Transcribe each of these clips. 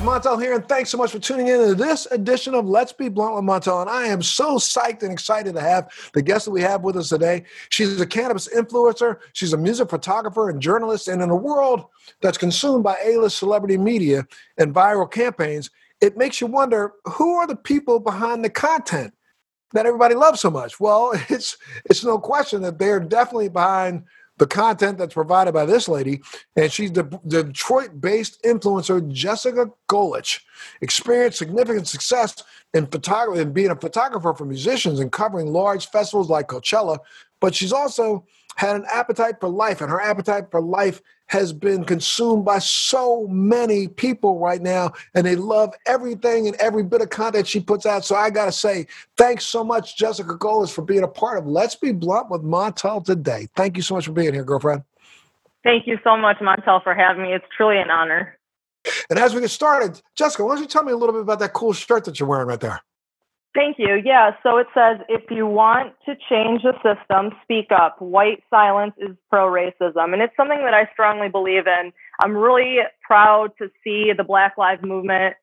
guys, Montel here, and thanks so much for tuning in to this edition of Let's Be Blunt with Montel. And I am so psyched and excited to have the guest that we have with us today. She's a cannabis influencer, she's a music photographer and journalist, and in a world that's consumed by A-list celebrity media and viral campaigns, it makes you wonder who are the people behind the content that everybody loves so much? Well, it's it's no question that they're definitely behind the content that's provided by this lady, and she's the, the Detroit-based influencer Jessica Golich. Experienced significant success in photography and being a photographer for musicians and covering large festivals like Coachella, but she's also had an appetite for life, and her appetite for life has been consumed by so many people right now, and they love everything and every bit of content she puts out. So I got to say, thanks so much, Jessica Golich, for being a part of Let's Be Blunt with Montel today. Thank you so much for being here, girlfriend. Thank you so much, Montel, for having me. It's truly an honor. And as we get started, Jessica, why don't you tell me a little bit about that cool shirt that you're wearing right there? Thank you. Yeah, so it says if you want to change the system, speak up. White silence is pro racism. And it's something that I strongly believe in. I'm really proud to see the Black Lives Movement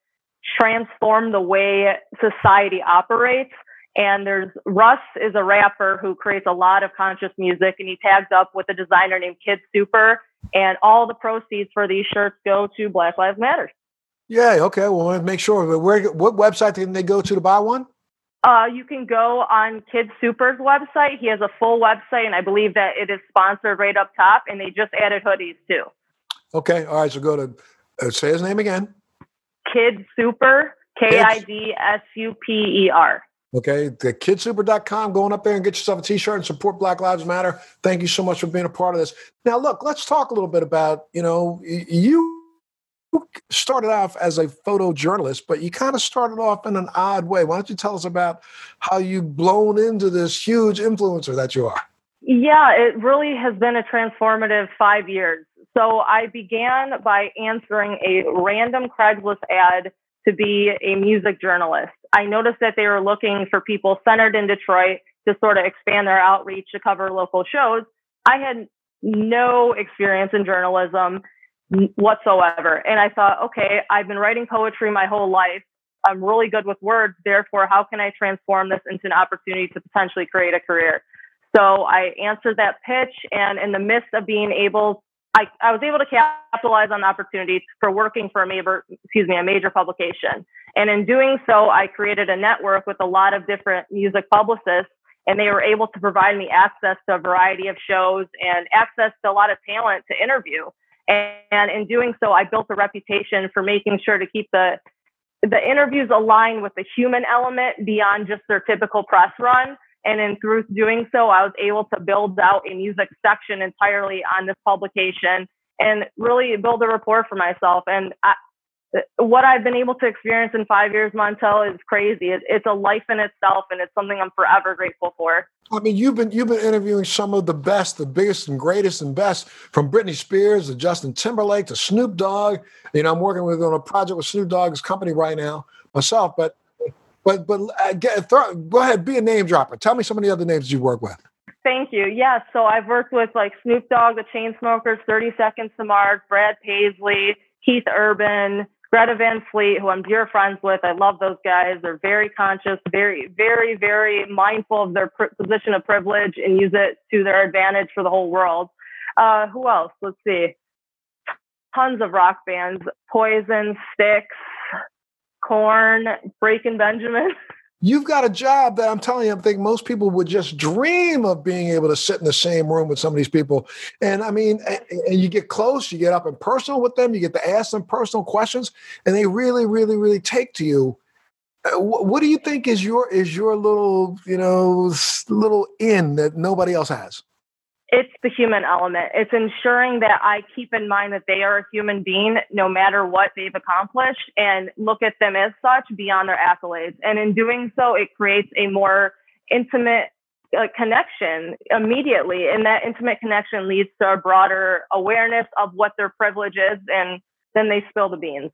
transform the way society operates. And there's Russ is a rapper who creates a lot of conscious music and he tags up with a designer named Kid Super. And all the proceeds for these shirts go to Black Lives Matter. Yeah, okay. Well, make sure. Where, what website can they go to to buy one? Uh, you can go on Kid Super's website. He has a full website, and I believe that it is sponsored right up top, and they just added hoodies too. Okay. All right. So go to uh, say his name again. Kid Super, K I D S U P E R. Okay, the kidsuper.com, going up there and get yourself a t-shirt and support Black Lives Matter. Thank you so much for being a part of this. Now, look, let's talk a little bit about, you know, you started off as a photojournalist, but you kind of started off in an odd way. Why don't you tell us about how you've blown into this huge influencer that you are? Yeah, it really has been a transformative five years. So I began by answering a random Craigslist ad to be a music journalist. I noticed that they were looking for people centered in Detroit to sort of expand their outreach to cover local shows. I had no experience in journalism whatsoever. And I thought, okay, I've been writing poetry my whole life. I'm really good with words. Therefore, how can I transform this into an opportunity to potentially create a career? So I answered that pitch. And in the midst of being able, I, I was able to capitalize on the opportunity for working for a major, excuse me, a major publication. And in doing so, I created a network with a lot of different music publicists and they were able to provide me access to a variety of shows and access to a lot of talent to interview. And in doing so, I built a reputation for making sure to keep the the interviews aligned with the human element beyond just their typical press run. And in through doing so, I was able to build out a music section entirely on this publication and really build a rapport for myself. And what I've been able to experience in five years, Montel, is crazy. It, it's a life in itself, and it's something I'm forever grateful for. I mean, you've been you've been interviewing some of the best, the biggest and greatest and best, from Britney Spears to Justin Timberlake to Snoop Dogg. You know, I'm working with on a project with Snoop Dogg's company right now myself. But but but uh, get, throw, go ahead, be a name dropper. Tell me some of the other names you work with. Thank you. Yes, so I've worked with like Snoop Dogg, the Chainsmokers, Thirty Seconds to Mars, Brad Paisley, Keith Urban, Greta Van Fleet, who I'm dear friends with. I love those guys. They're very conscious, very, very, very mindful of their position of privilege and use it to their advantage for the whole world. Uh, who else? Let's see. Tons of rock bands Poison, Styx, Korn, Breaking Benjamin. You've got a job that I'm telling you, I think most people would just dream of being able to sit in the same room with some of these people. And I mean, and you get close, you get up and personal with them, you get to ask them personal questions, and they really, really, really take to you. Uh, what do you think is your is your little you know little in that nobody else has? It's the human element. It's ensuring that I keep in mind that they are a human being no matter what they've accomplished and look at them as such beyond their accolades. And in doing so, it creates a more intimate uh, connection immediately. And that intimate connection leads to a broader awareness of what their privilege is. And then they spill the beans.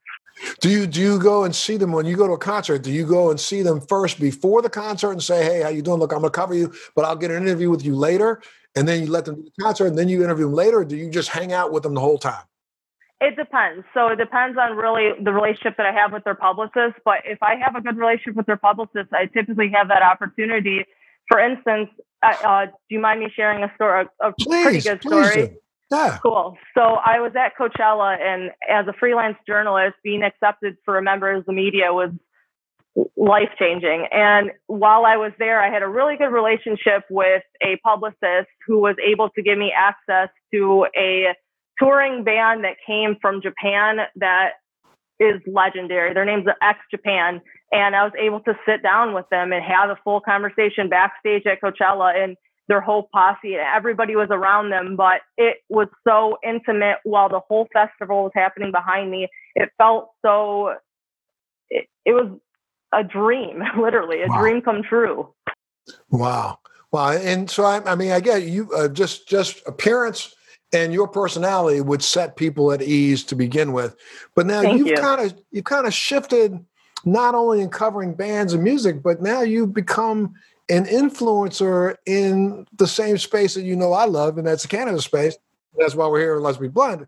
Do you do you go and see them when you go to a concert? Do you go and see them first before the concert and say, "Hey, how you doing? Look, I'm gonna cover you, but I'll get an interview with you later." and then you let them do the concert and then you interview them later? do you just hang out with them the whole time? It depends. So it depends on really the relationship that I have with their publicist. But if I have a good relationship with their publicist, I typically have that opportunity. For instance, uh, do you mind me sharing a story? A, please, pretty good story. Yeah. Cool. So I was at Coachella, and as a freelance journalist, being accepted for a member of the media was life changing. And while I was there, I had a really good relationship with a publicist who was able to give me access to a touring band that came from Japan that is legendary. Their name's X Japan. And I was able to sit down with them and have a full conversation backstage at Coachella and their whole posse. And everybody was around them, but it was so intimate while the whole festival was happening behind me. It felt so, it, it was a dream, literally, a wow. dream come true. Wow. Wow. And so, I, I mean, I get you uh, just, just appearance and your personality would set people at ease to begin with. But now Thank you've kind of you've kind of shifted not only in covering bands and music, but now you've become an influencer in the same space that you know I love, and that's the cannabis space. That's why we're here. Let's be blunt.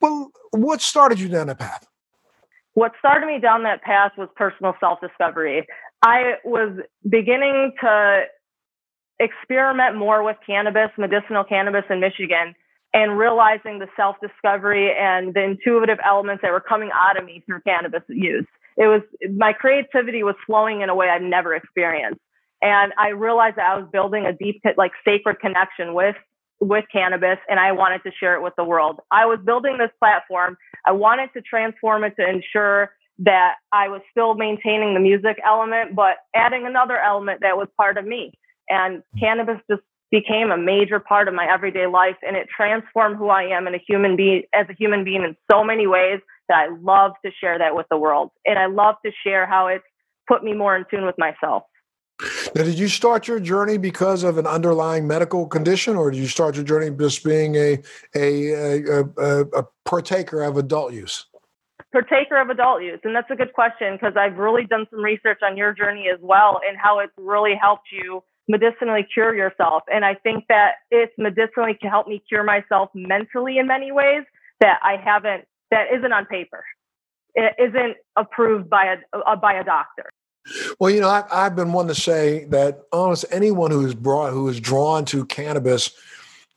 Well, what started you down that path? What started me down that path was personal self discovery. I was beginning to experiment more with cannabis, medicinal cannabis in Michigan and realizing the self discovery and the intuitive elements that were coming out of me through cannabis use. It was my creativity was flowing in a way I'd never experienced. And I realized that I was building a deep, like sacred connection with with cannabis and I wanted to share it with the world. I was building this platform. I wanted to transform it to ensure that I was still maintaining the music element, but adding another element that was part of me. And cannabis just became a major part of my everyday life and it transformed who I am in a human being as a human being in so many ways that I love to share that with the world. And I love to share how it's put me more in tune with myself. Now, did you start your journey because of an underlying medical condition, or did you start your journey just being a a, a, a, a partaker of adult use? Partaker of adult use, and that's a good question because I've really done some research on your journey as well and how it's really helped you medicinally cure yourself. And I think that it's medicinally to help me cure myself mentally in many ways that I haven't, that isn't on paper. It isn't approved by a, uh, by a doctor. Well, you know, I've, I've been one to say that almost anyone who is brought, who is drawn to cannabis,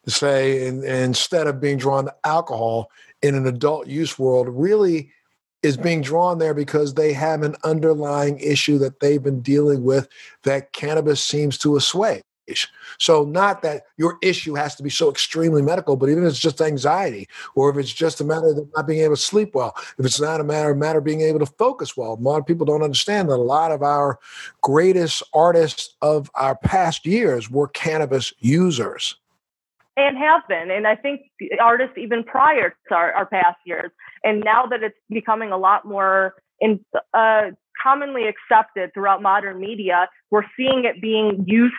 say, in, instead of being drawn to alcohol in an adult use world, really is being drawn there because they have an underlying issue that they've been dealing with that cannabis seems to assuage. So, not that your issue has to be so extremely medical, but even if it's just anxiety, or if it's just a matter of not being able to sleep well, if it's not a matter of matter being able to focus well, a lot of people don't understand that a lot of our greatest artists of our past years were cannabis users and have been. And I think artists even prior to our, our past years. And now that it's becoming a lot more in, uh, commonly accepted throughout modern media, we're seeing it being used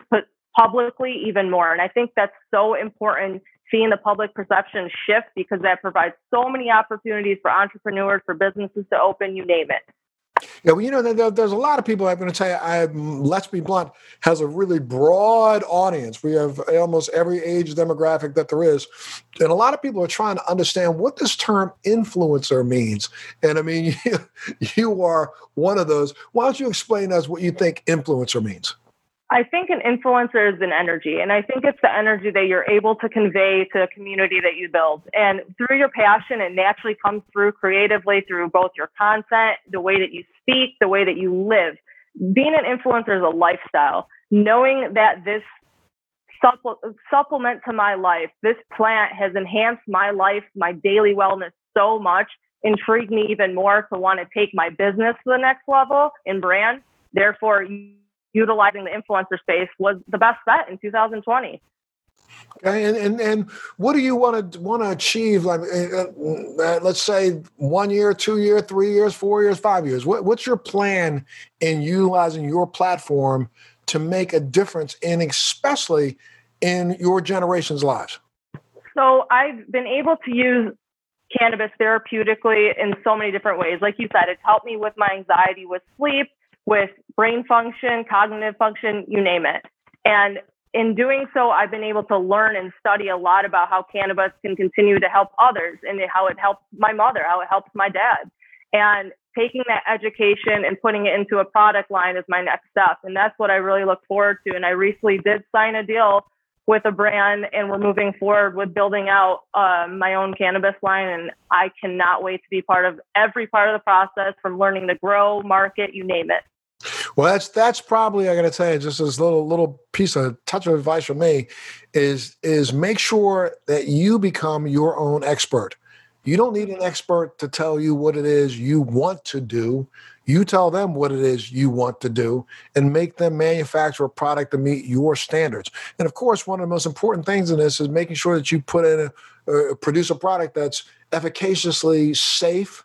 publicly even more. And I think that's so important seeing the public perception shift because that provides so many opportunities for entrepreneurs, for businesses to open, you name it. Yeah, well, you know, there, there's a lot of people. I'm going to tell you, I let's be blunt, has a really broad audience. We have almost every age demographic that there is, and a lot of people are trying to understand what this term influencer means. And I mean, you, you are one of those. Why don't you explain to us what you think influencer means? I think an influencer is an energy, and I think it's the energy that you're able to convey to a community that you build. And through your passion, it naturally comes through creatively through both your content, the way that you speak, the way that you live. Being an influencer is a lifestyle. Knowing that this supplement to my life, this plant has enhanced my life, my daily wellness so much, intrigued me even more to want to take my business to the next level in brand. Therefore, utilizing the influencer space was the best bet in 2020. Okay, and, and and what do you want to want to achieve? Like, uh, uh, let's say one year, two year, three years, four years, five years. What, what's your plan in utilizing your platform to make a difference in, especially in your generation's lives? So I've been able to use cannabis therapeutically in so many different ways. Like you said, it's helped me with my anxiety, with sleep, with brain function, cognitive function, you name it. And in doing so, I've been able to learn and study a lot about how cannabis can continue to help others and how it helps my mother, how it helps my dad. And taking that education and putting it into a product line is my next step. And that's what I really look forward to. And I recently did sign a deal with a brand and we're moving forward with building out uh, my own cannabis line. And I cannot wait to be part of every part of the process from learning to grow, market, you name it. Well, that's that's probably I got to tell you just this little little piece of touch of advice from me is is make sure that you become your own expert. You don't need an expert to tell you what it is you want to do. You tell them what it is you want to do and make them manufacture a product to meet your standards. And of course, one of the most important things in this is making sure that you put in a, uh, produce a product that's efficaciously safe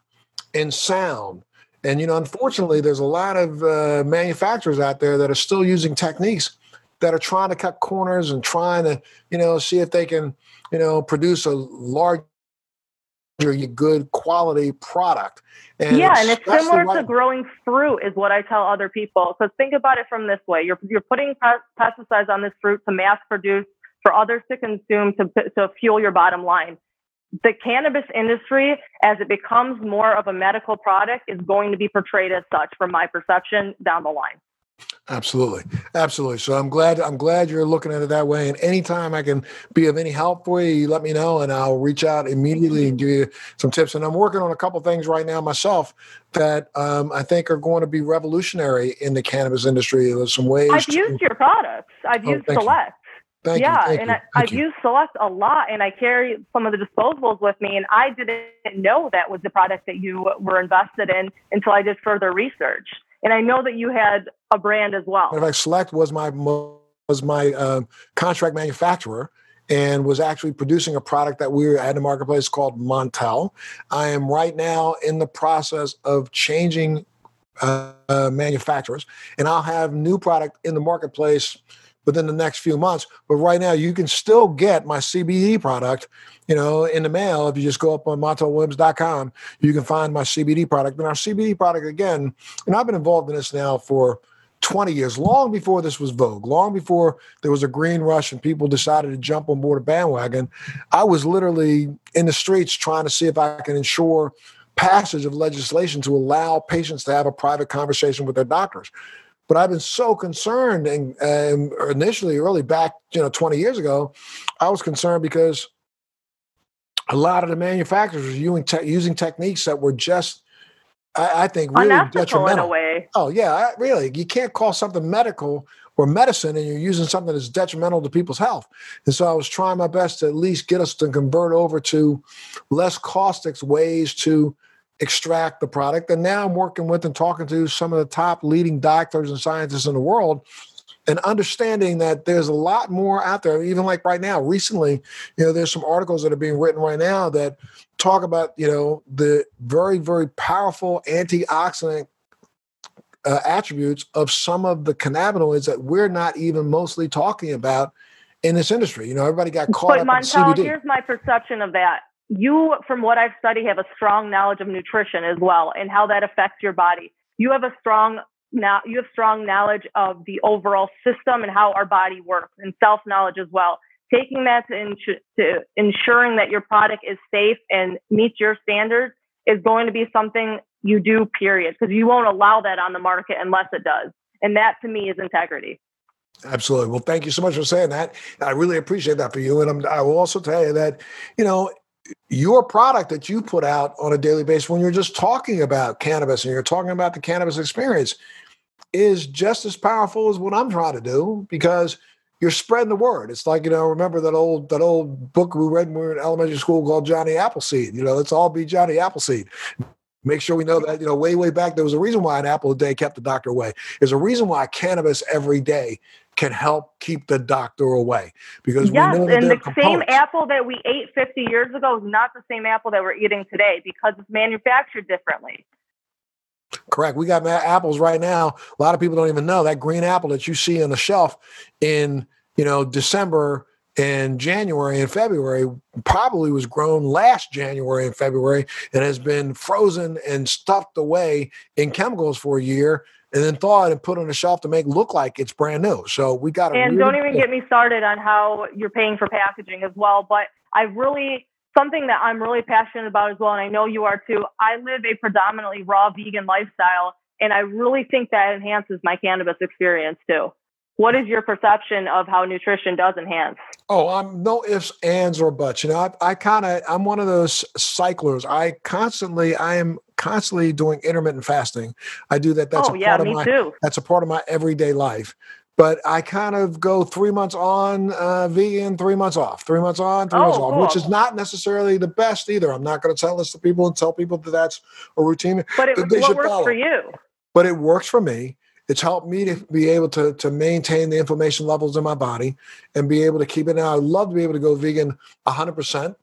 and sound and you know, unfortunately, there's a lot of uh, manufacturers out there that are still using techniques that are trying to cut corners and trying to, you know, see if they can, you know, produce a large good quality product. And yeah, and it's similar right- to growing fruit, is what I tell other people. So think about it from this way: you're you're putting pesticides on this fruit to mass produce for others to consume to to fuel your bottom line the cannabis industry, as it becomes more of a medical product, is going to be portrayed as such, from my perception, down the line. Absolutely, absolutely. So I'm glad I'm glad you're looking at it that way. And anytime I can be of any help for you, you let me know, and I'll reach out immediately and give you some tips. And I'm working on a couple things right now myself that um, I think are going to be revolutionary in the cannabis industry. There's some ways. I've to, used your products. I've oh, used Select. Thank yeah, you, and I, have used Select a lot, and I carry some of the disposables with me, and I didn't know that was the product that you were invested in until I did further research. And I know that you had a brand as well. In fact, Select was my was my uh, contract manufacturer and was actually producing a product that we had in the marketplace called Montel. I am right now in the process of changing uh, manufacturers, and I'll have new product in the marketplace within the next few months. But right now, you can still get my CBD product, you know, in the mail. If you just go up on montelwilliams.com, you can find my CBD product. And our CBD product, again, and I've been involved in this now for 20 years, long before this was Vogue, long before there was a green rush and people decided to jump on board a bandwagon. I was literally in the streets trying to see if I can ensure passage of legislation to allow patients to have a private conversation with their doctors. But I've been so concerned, and um, initially, early back, you know, 20 years ago, I was concerned because a lot of the manufacturers were using, te- using techniques that were just, I, I think, really Unethical detrimental. In a way. Oh yeah, I, really. You can't call something medical or medicine, and you're using something that's detrimental to people's health. And so I was trying my best to at least get us to convert over to less caustic ways to extract the product. And now I'm working with and talking to some of the top leading doctors and scientists in the world and understanding that there's a lot more out there even like right now recently you know there's some articles that are being written right now that talk about you know the very very powerful antioxidant uh, attributes of some of the cannabinoids that we're not even mostly talking about in this industry you know everybody got caught but up Montel, in CBD. here's my perception of that you, from what I've studied, have a strong knowledge of nutrition as well and how that affects your body. You have a strong now you have strong knowledge of the overall system and how our body works and self knowledge as well. Taking that to, to ensuring that your product is safe and meets your standards is going to be something you do, period, because you won't allow that on the market unless it does. And that to me is integrity. Absolutely. Well, thank you so much for saying that. I really appreciate that for you. And I'm, i will also tell you that, you know, your product that you put out on a daily basis when you're just talking about cannabis and you're talking about the cannabis experience is just as powerful as what I'm trying to do because you're spreading the word. It's like, you know, remember that old that old book we read when we were in elementary school called Johnny Appleseed. You know, let's all be Johnny Appleseed. Make sure we know that, you know, way, way back, there was a reason why an apple a day kept the doctor away. There's a reason why cannabis every day can help keep the doctor away because yes, we know and the components. same apple that we ate 50 years ago is not the same apple that we're eating today because it's manufactured differently. Correct. We got apples right now. A lot of people don't even know that green apple that you see on the shelf in you know December in January and February probably was grown last January and February and has been frozen and stuffed away in chemicals for a year and then thawed and put on a shelf to make look like it's brand new. So we got to And really don't even get me started on how you're paying for packaging as well. But I really something that I'm really passionate about as well, and I know you are too. I live a predominantly raw vegan lifestyle, and I really think that enhances my cannabis experience too. What is your perception of how nutrition does enhance? Oh, I'm no ifs, ands, or buts. You know, I, I kind of, I'm one of those cyclers. I constantly, I am constantly doing intermittent fasting. I do that. That's oh, a yeah, part me of my, too. That's a part of my everyday life. But I kind of go three months on uh, vegan, three months off, three months on, three oh, months off, which is not necessarily the best either. I'm not going to tell this to people and tell people that that's a routine. But it, what works follow. for you? But it works for me it's helped me to be able to, to maintain the inflammation levels in my body and be able to keep it. Now, I'd love to be able to go vegan 100%.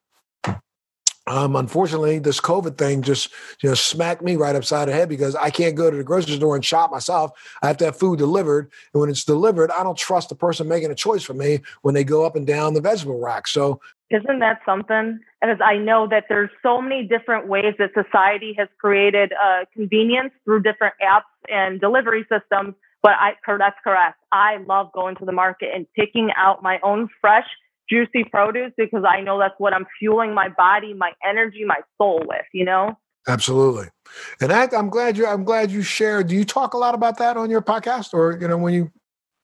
Um, unfortunately, this COVID thing just you know smacked me right upside the head because I can't go to the grocery store and shop myself. I have to have food delivered, and when it's delivered, I don't trust the person making a choice for me when they go up and down the vegetable rack. So isn't that something? As I know that there's so many different ways that society has created uh, convenience through different apps and delivery systems. But I, that's correct. I love going to the market and picking out my own fresh, juicy produce because I know that's what I'm fueling my body, my energy, my soul with. You know. Absolutely, and I, I'm glad you. I'm glad you shared. Do you talk a lot about that on your podcast, or you know when you?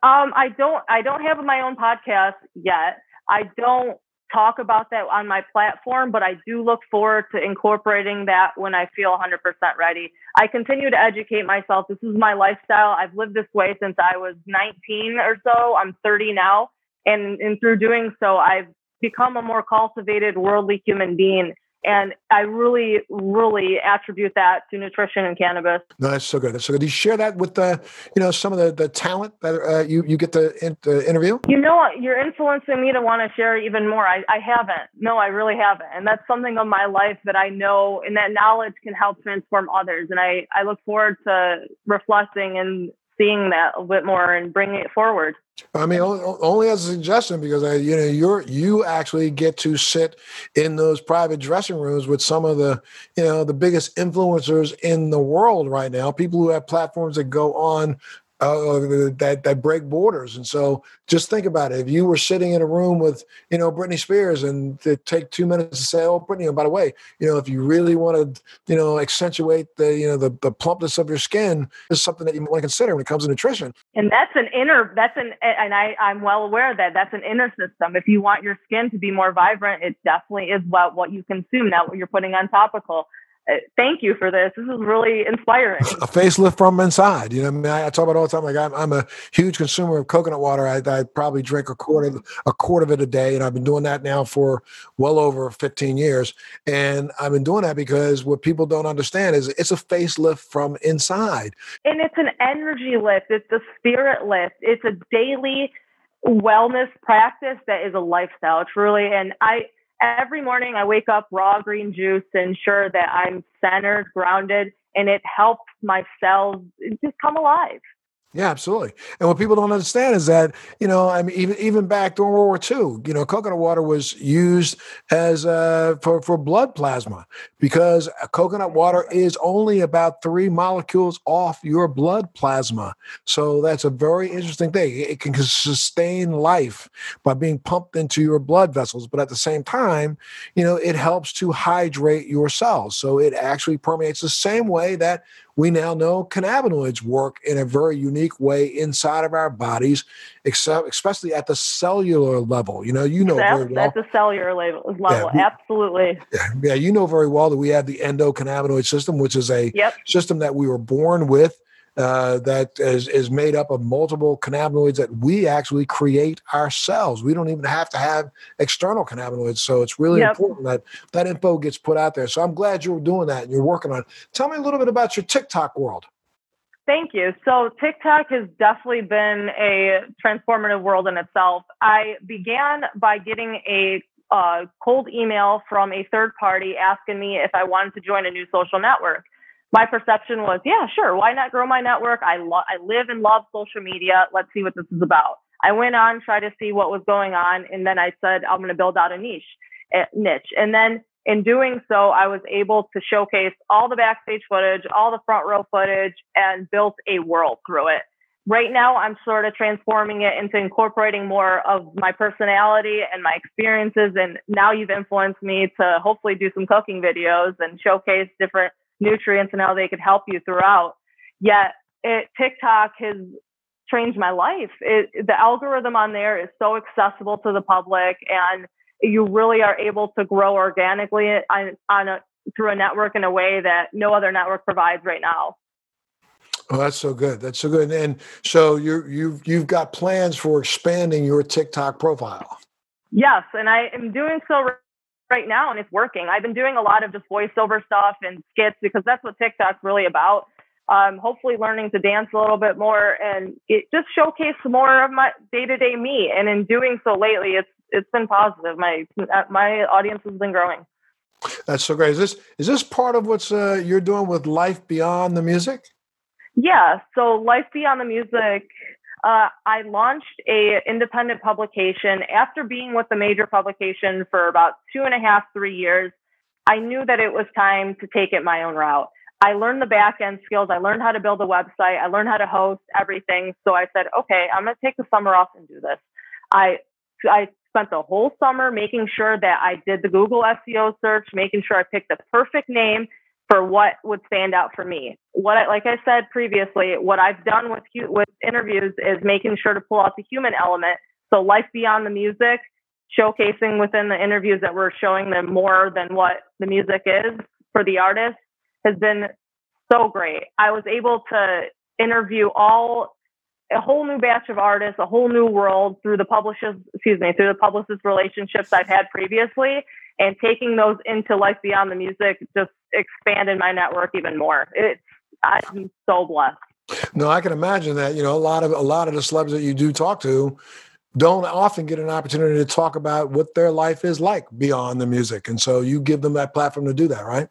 Um, I don't. I don't have my own podcast yet. I don't talk about that on my platform, but I do look forward to incorporating that when I feel 100% ready. I continue to educate myself. This is my lifestyle. I've lived this way since I was 19 or so. I'm 30 now. And, and through doing so, I've become a more cultivated, worldly human being. And I really, really attribute that to nutrition and cannabis. No, that's so good. That's so good. Do you share that with the, you know, some of the, the talent that uh, you, you get to, in, to interview? You know, you're influencing me to want to share even more. I, I haven't. No, I really haven't. And that's something of my life that I know and that knowledge can help transform others. And I, I look forward to reflecting and seeing that a bit more and bringing it forward. I mean, only as a suggestion because I, you know, you're you actually get to sit in those private dressing rooms with some of the, you know, the biggest influencers in the world right now. People who have platforms that go on uh, that that break borders. And so, just think about it. If you were sitting in a room with, you know, Britney Spears, and to take two minutes to say, "Oh, Britney," and by the way, you know, if you really want to, you know, accentuate the, you know, the, the plumpness of your skin, is something that you want to consider when it comes to nutrition. And that's an inner. That's an, and I I'm well aware that. That's an inner system. If you want your skin to be more vibrant, it definitely is what what you consume, not what you're putting on topical. Uh, thank you for this. This is really inspiring. A facelift from inside. You know, I mean, I, I talk about all the time. Like I'm, I'm, a huge consumer of coconut water. I, I, probably drink a quart of a quart of it a day, and I've been doing that now for well over 15 years. And I've been doing that because what people don't understand is it's a facelift from inside. And it's an energy lift. It's a spirit lift. It's a daily wellness practice that is a lifestyle, truly. And I every morning I wake up raw green juice to ensure that I'm centered, grounded, and it helps my cells just come alive. Yeah, absolutely. And what people don't understand is that you know, I mean, even even back during World War II, you know, coconut water was used as uh, for for blood plasma because coconut water is only about three molecules off your blood plasma. So that's a very interesting thing. It can sustain life by being pumped into your blood vessels, but at the same time, you know, it helps to hydrate your cells. So it actually permeates the same way that we now know cannabinoids work in a very unique way inside of our bodies, except especially at the cellular level. You know, you know that's, very well. That's the cellular level, level. Yeah, absolutely. Yeah, yeah, you know very well that we have the endocannabinoid system, which is a yep. system that we were born with uh, that is, is made up of multiple cannabinoids that we actually create ourselves. We don't even have to have external cannabinoids. So it's really yep. important that that info gets put out there. So I'm glad you're doing that and you're working on it. Tell me a little bit about your TikTok world. Thank you. So TikTok has definitely been a transformative world in itself. I began by getting a uh, cold email from a third party asking me if I wanted to join a new social network my perception was, yeah, sure, why not grow my network? I lo- I live and love social media. Let's see what this is about. I went on, tried to see what was going on, and then I said, I'm going to build out a niche, a niche. And then in doing so, I was able to showcase all the backstage footage, all the front row footage, and built a world through it. Right now, I'm sort of transforming it into incorporating more of my personality and my experiences. And now you've influenced me to hopefully do some cooking videos and showcase different nutrients and how they could help you throughout. Yet, it, TikTok has changed my life. It, the algorithm on there is so accessible to the public and you really are able to grow organically on, on a, through a network in a way that no other network provides right now. Oh, that's so good. That's so good. And so you you've you've got plans for expanding your TikTok profile. Yes, and I am doing so right now, and it's working. I've been doing a lot of just voiceover stuff and skits because that's what TikTok's really about. Um, hopefully, learning to dance a little bit more and it just showcase more of my day to day me. And in doing so lately, it's it's been positive. My my audience has been growing. That's so great. Is this is this part of what's uh, you're doing with Life Beyond the Music? Yeah. So Life Beyond the Music, uh, I launched a independent publication after being with the major publication for about two and a half, three years. I knew that it was time to take it my own route. I learned the back end skills. I learned how to build a website. I learned how to host everything. So I said, okay, I'm going to take the summer off and do this. I I spent the whole summer making sure that I did the Google SEO search, making sure I picked the perfect name for what would stand out for me. What I, like I said previously, what I've done with with interviews is making sure to pull out the human element. So life beyond the music, showcasing within the interviews that we're showing them more than what the music is for the artist has been so great. I was able to interview all a whole new batch of artists, a whole new world through the publishers, excuse me, through the publicist relationships I've had previously, and taking those into life beyond the music just expanded my network even more. It's I'm so blessed. No, I can imagine that. You know, a lot of a lot of the celebs that you do talk to don't often get an opportunity to talk about what their life is like beyond the music, and so you give them that platform to do that, right?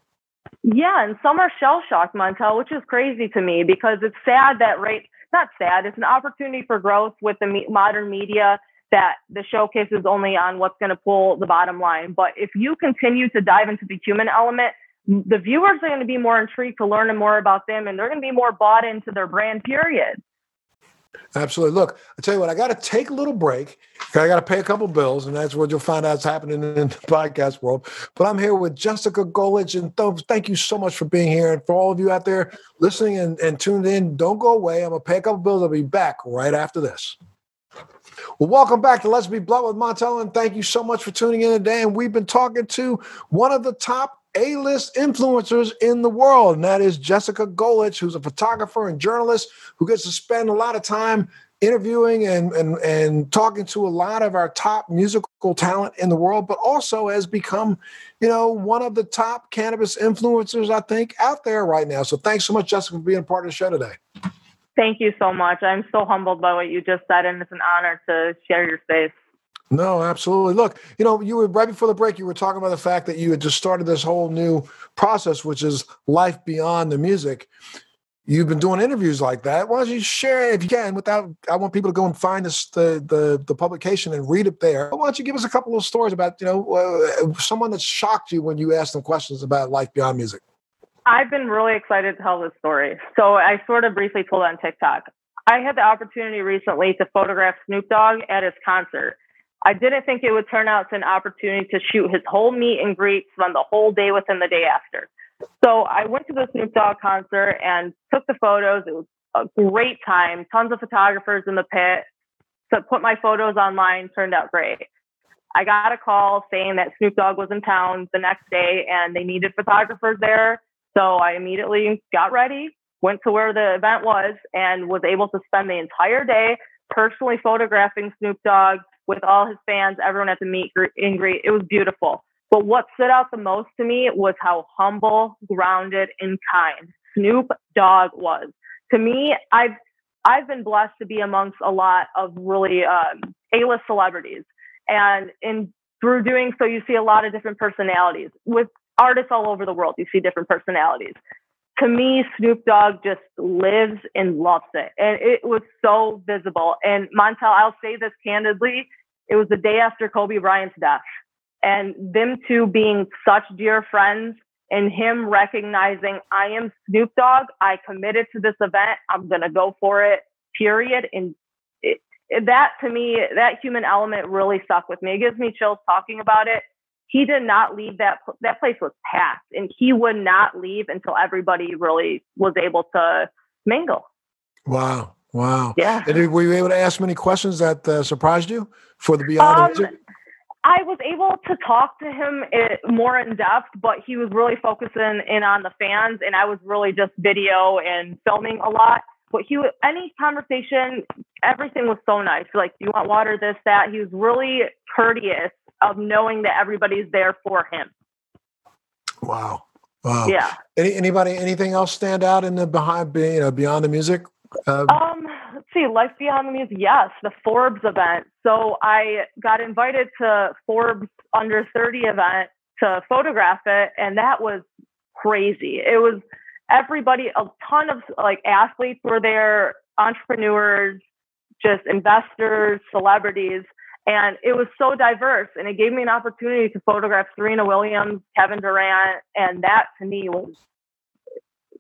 Yeah, and some are shell shocked, Montel, which is crazy to me because it's sad that right not sad. It's an opportunity for growth with the modern media that the showcase is only on what's going to pull the bottom line. But if you continue to dive into the human element, the viewers are going to be more intrigued to learn more about them and they're going to be more bought into their brand, period. Absolutely. Look, I tell you what, I got to take a little break. I got to pay a couple bills, and that's what you'll find out is happening in the podcast world. But I'm here with Jessica Golich, and th- thank you so much for being here. And for all of you out there listening and, and tuned in, don't go away. I'm going to pay a couple bills. I'll be back right after this. Well, welcome back to Let's Be Blunt with Montel, and thank you so much for tuning in today. And we've been talking to one of the top a-list influencers in the world, and that is Jessica Golich, who's a photographer and journalist who gets to spend a lot of time interviewing and, and, and talking to a lot of our top musical talent in the world, but also has become, you know, one of the top cannabis influencers, I think, out there right now. So thanks so much, Jessica, for being a part of the show today. Thank you so much. I'm so humbled by what you just said, and it's an honor to share your space. No, absolutely. Look, you know, you were right before the break, you were talking about the fact that you had just started this whole new process, which is life beyond the music. You've been doing interviews like that. Why don't you share it if you can without I want people to go and find this the the, the publication and read it there. Why don't you give us a couple of stories about, you know, uh, someone that shocked you when you asked them questions about life beyond music? I've been really excited to tell this story. So I sort of briefly told on TikTok. I had the opportunity recently to photograph Snoop Dogg at his concert. I didn't think it would turn out to an opportunity to shoot his whole meet and greet, spend the whole day with him the day after. So I went to the Snoop Dogg concert and took the photos. It was a great time. Tons of photographers in the pit. So put my photos online. Turned out great. I got a call saying that Snoop Dogg was in town the next day and they needed photographers there. So I immediately got ready, went to where the event was, and was able to spend the entire day personally photographing Snoop Dogg, with all his fans, everyone at the meet and greet. It was beautiful. But what stood out the most to me was how humble, grounded, and kind Snoop Dogg was. To me, I've I've been blessed to be amongst a lot of really um, A-list celebrities, and in through doing so, you see a lot of different personalities. With artists all over the world, you see different personalities. to me, Snoop Dogg just lives and loves it. And it was so visible. And Montel, I'll say this candidly, it was the day after Kobe Bryant's death. And them two being such dear friends and him recognizing I am Snoop Dogg, I committed to this event, I'm going to go for it, period. And it, that to me, that human element really stuck with me. It gives me chills talking about it he did not leave that that place was packed and he would not leave until everybody really was able to mingle wow wow yeah and were you able to ask many questions that uh, surprised you for the beyond um, I was able to talk to him it, eh, more in depth, but he was really focusing in on the fans, and I was really just video and filming a lot. But he, any conversation, everything was so nice. Like, do you want water? This, that. He was really courteous of knowing that everybody's there for him. Wow. Wow. Yeah. Any, anybody, anything else stand out in the behind, you know, beyond the music? Uh, um, let's see, Life Beyond the Music. Yes, the Forbes event. So I got invited to Forbes under 30 event to photograph it, and that was crazy. It was everybody, a ton of like athletes were there, entrepreneurs, just investors, celebrities. And it was so diverse and it gave me an opportunity to photograph Serena Williams, Kevin Durant, and that to me was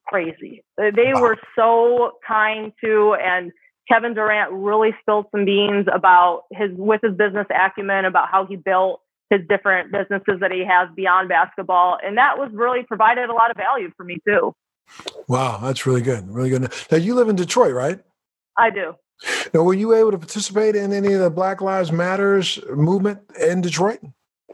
crazy. They wow. were so kind to and Kevin Durant really spilled some beans about his with his business acumen, about how he built his different businesses that he has beyond basketball. And that was really provided a lot of value for me too. Wow, that's really good. Really good. Now you live in Detroit, right? I do. Now, were you able to participate in any of the Black Lives Matters movement in Detroit?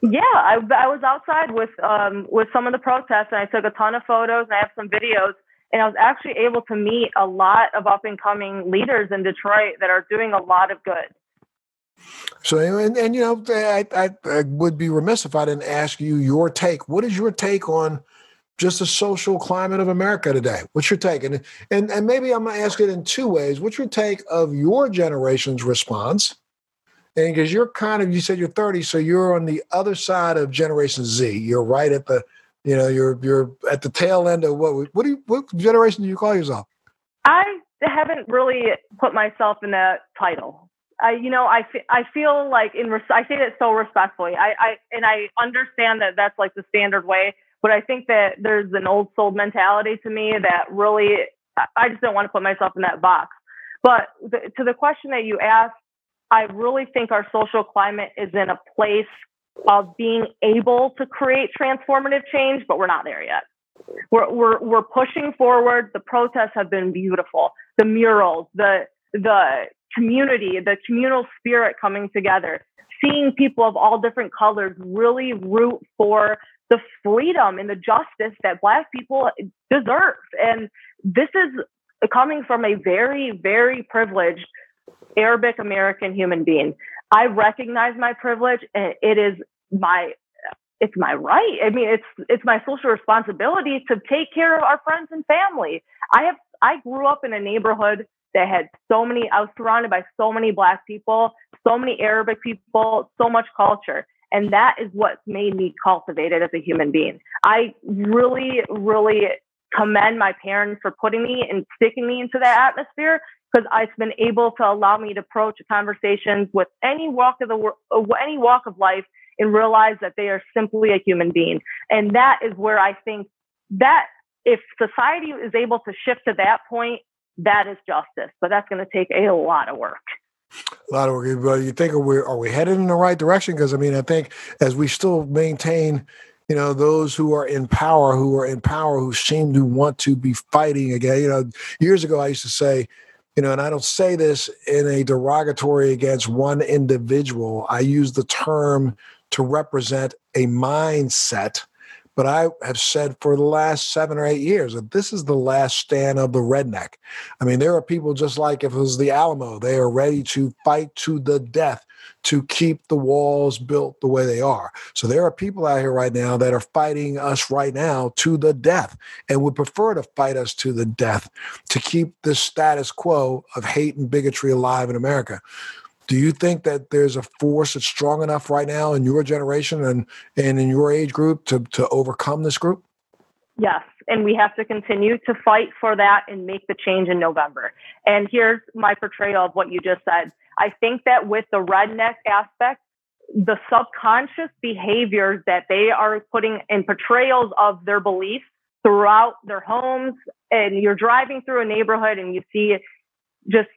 Yeah, I, I was outside with um, with some of the protests, and I took a ton of photos, and I have some videos. And I was actually able to meet a lot of up and coming leaders in Detroit that are doing a lot of good. So, and, and you know, I, I, I would be remiss if I didn't ask you your take. What is your take on just the social climate of America today. What's your take? And and, and maybe I'm to ask it in two ways. What's your take of your generation's response? And because you're kind of, you said you're 30, so you're on the other side of Generation Z. You're right at the, you know, you're you're at the tail end of what? What do you, what generation do you call yourself? I haven't really put myself in that title. I, you know, I, I feel like in, res- I say that so respectfully. I, I, and I understand that that's like the standard way but I think that there's an old soul mentality to me that really, I just don't want to put myself in that box. But the, to the question that you asked, I really think our social climate is in a place of being able to create transformative change, but we're not there yet. We're, we're, we're pushing forward. The protests have been beautiful. The murals, the, the community, the communal spirit coming together, seeing people of all different colors really root for the freedom and the justice that Black people deserve. And this is coming from a very, very privileged Arabic American human being. I recognize my privilege and it is my it's my right. I mean, it's it's my social responsibility to take care of our friends and family. I have I grew up in a neighborhood that had so many I was surrounded by so many black people, so many Arabic people, so much culture. And that is what's made me cultivated as a human being. I really, really commend my parents for putting me and sticking me into that atmosphere because I've been able to allow me to approach conversations with any walk of the uh, any walk of life and realize that they are simply a human being. And that is where I think that if society is able to shift to that point, that is justice. But that's going to take a lot of work a lot of work. But you think are we are we headed in the right direction? Because I mean, I think as we still maintain, you know, those who are in power, who are in power, who seem to want to be fighting again. You know, years ago I used to say, you know, and I don't say this in a derogatory against one individual. I use the term to represent a mindset but I have said for the last seven or eight years that this is the last stand of the redneck. I mean, there are people just like if it was the Alamo, they are ready to fight to the death to keep the walls built the way they are. So there are people out here right now that are fighting us right now to the death and would prefer to fight us to the death to keep the status quo of hate and bigotry alive in America do you think that there's a force that's strong enough right now in your generation and, and in your age group to, to overcome this group? Yes, and we have to continue to fight for that and make the change in November. And here's my portrayal of what you just said. I think that with the redneck aspect, the subconscious behaviors that they are putting in portrayals of their beliefs throughout their homes, and you're driving through a neighborhood and you see just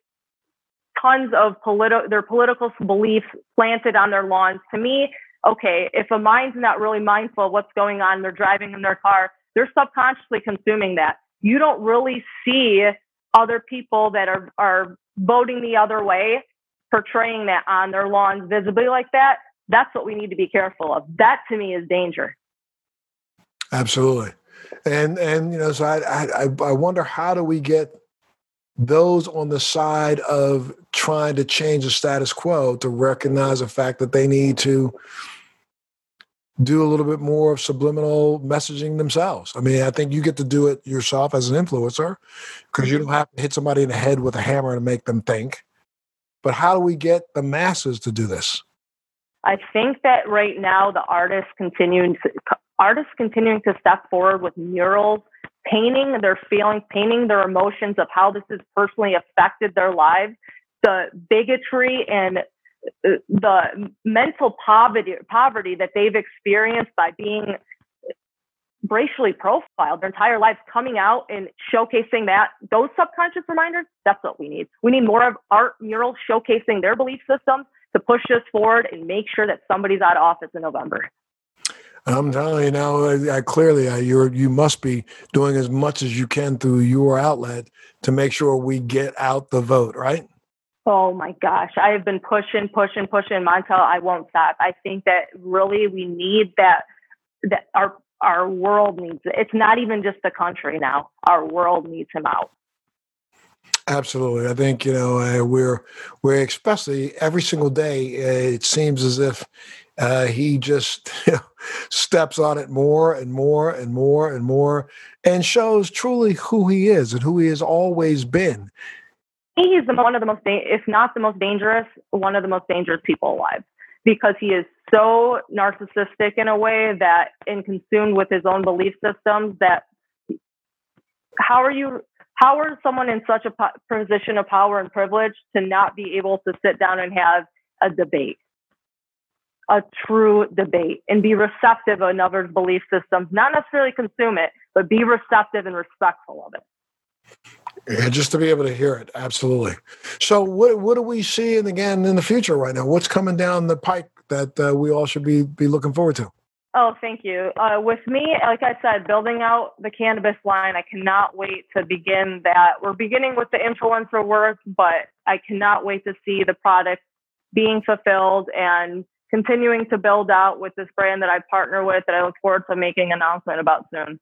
tons of political their political beliefs planted on their lawns. To me, okay, if a mind's not really mindful of what's going on, they're driving in their car they're subconsciously consuming that. You don't really see other people that are, are voting the other way, portraying that on their lawns visibly like that. That's what we need to be careful of. That to me is danger. Absolutely. And, and, you know, so I, I, I wonder how do we get those on the side of trying to change the status quo to recognize the fact that they need to do a little bit more of subliminal messaging themselves. I mean, I think you get to do it yourself as an influencer because you don't have to hit somebody in the head with a hammer to make them think. But how do we get the masses to do this? I think that right now the artists continuing to, artists continuing to step forward with murals, painting their feelings, painting their emotions of how this has personally affected their lives. The bigotry and uh, the mental poverty poverty that they've experienced by being racially profiled their entire lives coming out and showcasing that those subconscious reminders that's what we need we need more of art murals showcasing their belief systems to push us forward and make sure that somebody's out of office in november I'm telling you now. I, I clearly, I, you're you must be doing as much as you can through your outlet to make sure we get out the vote, right? Oh my gosh, I have been pushing, pushing, pushing Montel. I won't stop. I think that really we need that. That our our world needs it. It's not even just the country now. Our world needs him out. Absolutely, I think you know uh, we're we're especially every single day. Uh, it seems as if uh, he just steps on it more and more and more and more, and shows truly who he is and who he has always been. He's the, one of the most, if not the most dangerous, one of the most dangerous people alive because he is so narcissistic in a way that and consumed with his own belief systems that how are you how are someone in such a position of power and privilege to not be able to sit down and have a debate a true debate and be receptive of another's belief systems not necessarily consume it but be receptive and respectful of it yeah, just to be able to hear it, absolutely. So, what what do we see, and again in the future right now? What's coming down the pike that uh, we all should be be looking forward to? Oh, thank you. Uh, with me, like I said, building out the cannabis line, I cannot wait to begin that. We're beginning with the influencer work, but I cannot wait to see the product being fulfilled and continuing to build out with this brand that I partner with that I look forward to making an announcement about soon.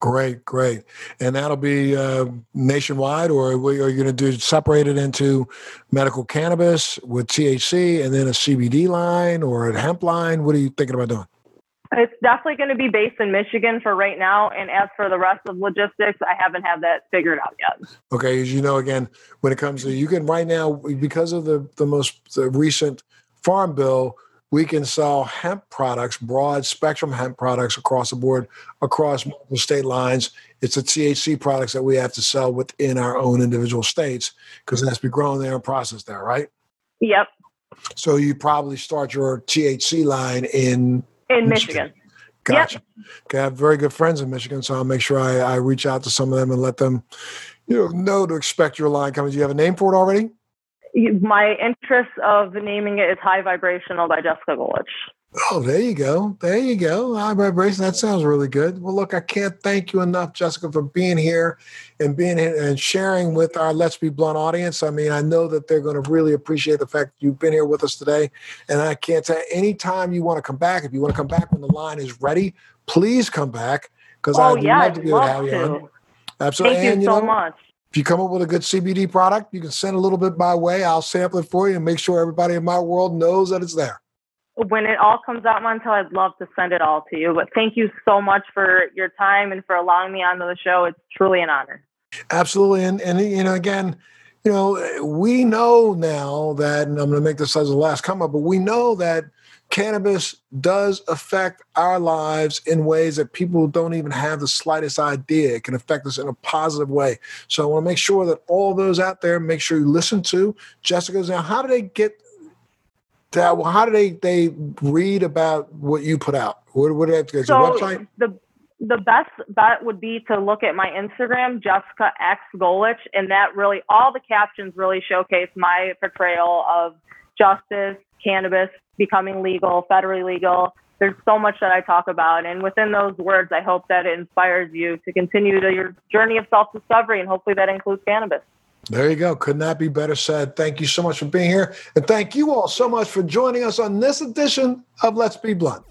Great, great. And that'll be uh, nationwide, or are you going to do separate it into medical cannabis with THC and then a CBD line or a hemp line? What are you thinking about doing? It's definitely going to be based in Michigan for right now. And as for the rest of logistics, I haven't had that figured out yet. Okay. As you know, again, when it comes to, you can right now, because of the, the most the recent farm bill, we can sell hemp products, broad spectrum hemp products across the board, across multiple state lines. It's the THC products that we have to sell within our own individual states because it has to be grown there and processed there, right? Yep. So you probably start your THC line in in Michigan. Michigan. Gotcha. Yep. Okay, I have very good friends in Michigan, so I'll make sure I, I reach out to some of them and let them, you know, know to expect your line coming. Do you have a name for it already? My interest of naming it is High Vibrational by Jessica Golich. Oh, there you go. There you go. High vibration. That sounds really good. Well, look, I can't thank you enough, Jessica, for being here and being here and sharing with our Let's Be Blunt audience. I mean, I know that they're going to really appreciate the fact that you've been here with us today. And I can't tell anytime you want to come back, if you want to come back when the line is ready, please come back because oh, I'd yeah, love to be able to have you on. Absolutely. Thank and, you, you so know, much. If you come up with a good CBD product, you can send a little bit my way. I'll sample it for you and make sure everybody in my world knows that it's there. When it all comes out, Montel, I'd love to send it all to you. But thank you so much for your time and for allowing me onto the show. It's truly an honor. Absolutely. And, and you know, again, you know, we know now that, and I'm going to make this as the last comment, but we know that cannabis does affect our lives in ways that people don't even have the slightest idea. It can affect us in a positive way. So I want to make sure that all those out there, make sure you listen to Jessica's. Now, how do they get that? Well, how do they they read about what you put out? What, what do they have to go to so your website? The the best bet would be to look at my Instagram, Jessica X Golich, and that really all the captions really showcase my portrayal of justice, cannabis becoming legal, federally legal. There's so much that I talk about, and within those words, I hope that it inspires you to continue to your journey of self-discovery, and hopefully that includes cannabis. There you go. Could not be better said. Thank you so much for being here. And thank you all so much for joining us on this edition of Let's Be Blunt.